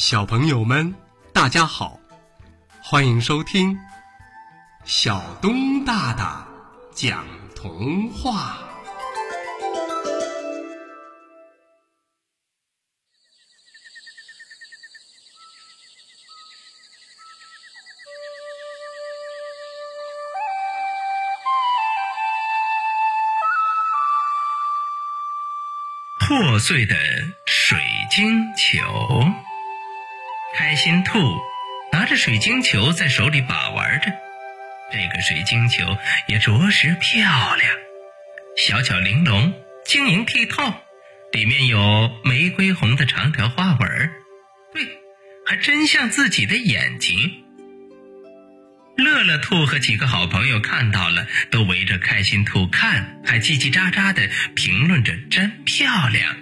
小朋友们，大家好，欢迎收听小东大大讲童话。破碎的水晶球。开心兔拿着水晶球在手里把玩着，这个水晶球也着实漂亮，小巧玲珑，晶莹剔透，里面有玫瑰红的长条花纹儿，对，还真像自己的眼睛。乐乐兔和几个好朋友看到了，都围着开心兔看，还叽叽喳喳的评论着：“真漂亮。”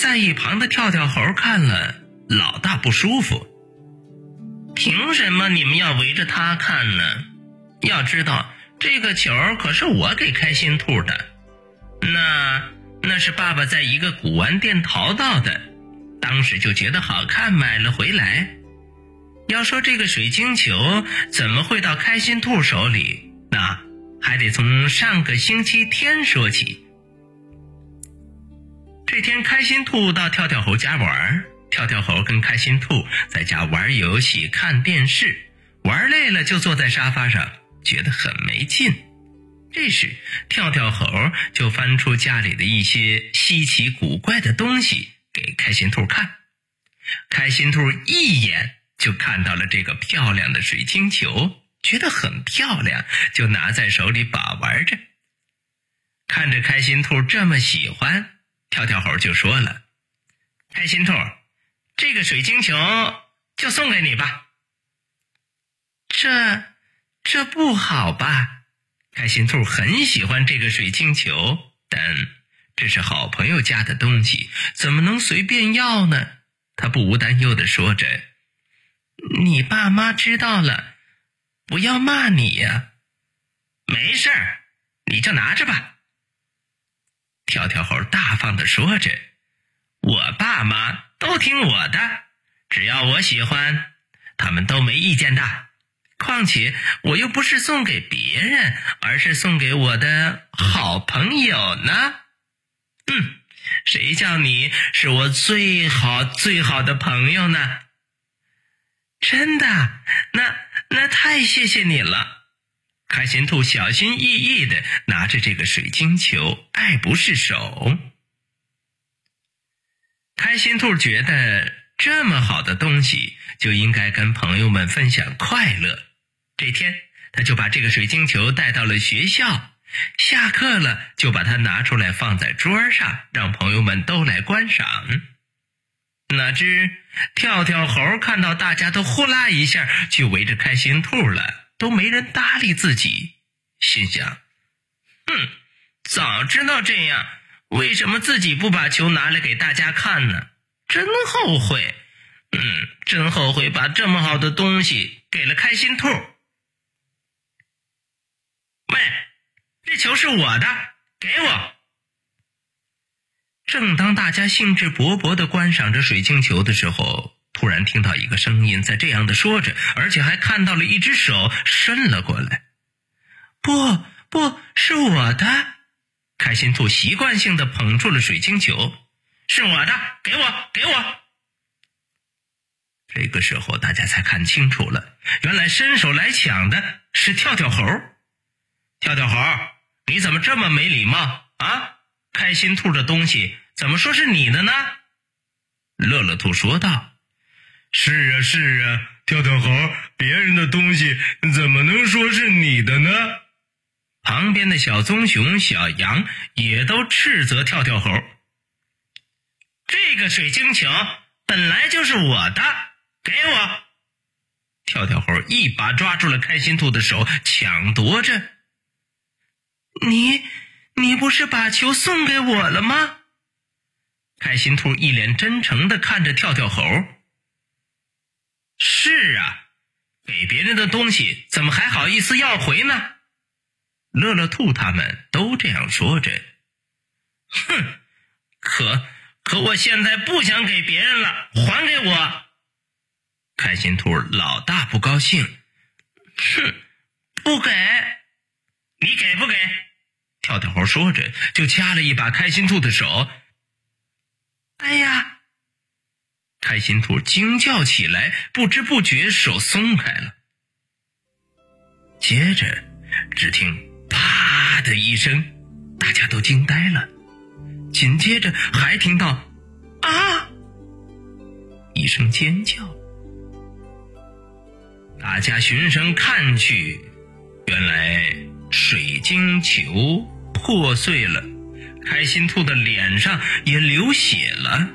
在一旁的跳跳猴看了，老大不舒服。凭什么你们要围着他看呢？要知道，这个球可是我给开心兔的，那那是爸爸在一个古玩店淘到的，当时就觉得好看，买了回来。要说这个水晶球怎么会到开心兔手里，那还得从上个星期天说起。这天，开心兔到跳跳猴家玩，跳跳猴跟开心兔在家玩游戏、看电视，玩累了就坐在沙发上，觉得很没劲。这时，跳跳猴就翻出家里的一些稀奇古怪的东西给开心兔看。开心兔一眼就看到了这个漂亮的水晶球，觉得很漂亮，就拿在手里把玩着。看着开心兔这么喜欢。跳跳猴就说了：“开心兔，这个水晶球就送给你吧。”这这不好吧？开心兔很喜欢这个水晶球，但这是好朋友家的东西，怎么能随便要呢？他不无担忧的说着：“你爸妈知道了，不要骂你呀。”没事儿，你就拿着吧。跳跳猴大方的说着：“我爸妈都听我的，只要我喜欢，他们都没意见的。况且我又不是送给别人，而是送给我的好朋友呢。嗯，谁叫你是我最好最好的朋友呢？真的，那那太谢谢你了。”开心兔小心翼翼的拿着这个水晶球，爱不释手。开心兔觉得这么好的东西就应该跟朋友们分享快乐。这天，他就把这个水晶球带到了学校，下课了就把它拿出来放在桌上，让朋友们都来观赏。哪知跳跳猴看到大家都呼啦一下去围着开心兔了。都没人搭理自己，心想：“哼，早知道这样，为什么自己不把球拿来给大家看呢？真后悔，嗯，真后悔把这么好的东西给了开心兔。喂，这球是我的，给我！”正当大家兴致勃勃的观赏着水晶球的时候。突然听到一个声音在这样的说着，而且还看到了一只手伸了过来。不，不是我的。开心兔习惯性的捧住了水晶球，是我的，给我，给我。这个时候，大家才看清楚了，原来伸手来抢的是跳跳猴。跳跳猴，你怎么这么没礼貌啊？开心兔的东西怎么说是你的呢？乐乐兔说道。是啊，是啊，跳跳猴，别人的东西怎么能说是你的呢？旁边的小棕熊、小羊也都斥责跳跳猴：“这个水晶球本来就是我的，给我！”跳跳猴一把抓住了开心兔的手，抢夺着：“你，你不是把球送给我了吗？”开心兔一脸真诚的看着跳跳猴。是啊，给别人的东西怎么还好意思要回呢？乐乐兔他们都这样说着。哼，可可我现在不想给别人了，还给我。开心兔老大不高兴，哼，不给，你给不给？跳跳猴说着，就掐了一把开心兔的手。哎呀！开心兔惊叫起来，不知不觉手松开了。接着，只听“啪”的一声，大家都惊呆了。紧接着，还听到“啊”一声尖叫。大家循声看去，原来水晶球破碎了，开心兔的脸上也流血了。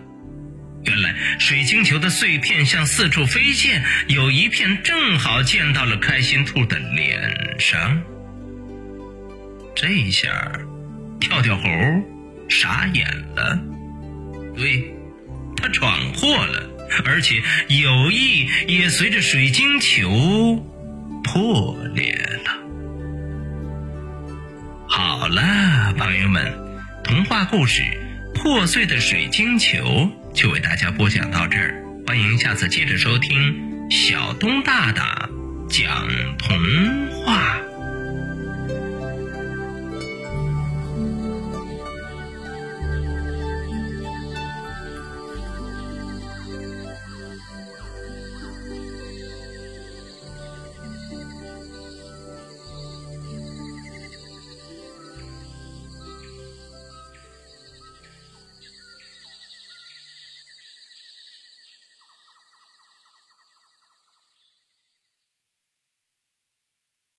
原来水晶球的碎片向四处飞溅，有一片正好溅到了开心兔的脸上。这下，跳跳猴傻眼了，对，他闯祸了。而且友谊也随着水晶球破裂了。好了，朋友们，童话故事《破碎的水晶球》就为大家播讲到这儿，欢迎下次接着收听小东大大讲童话。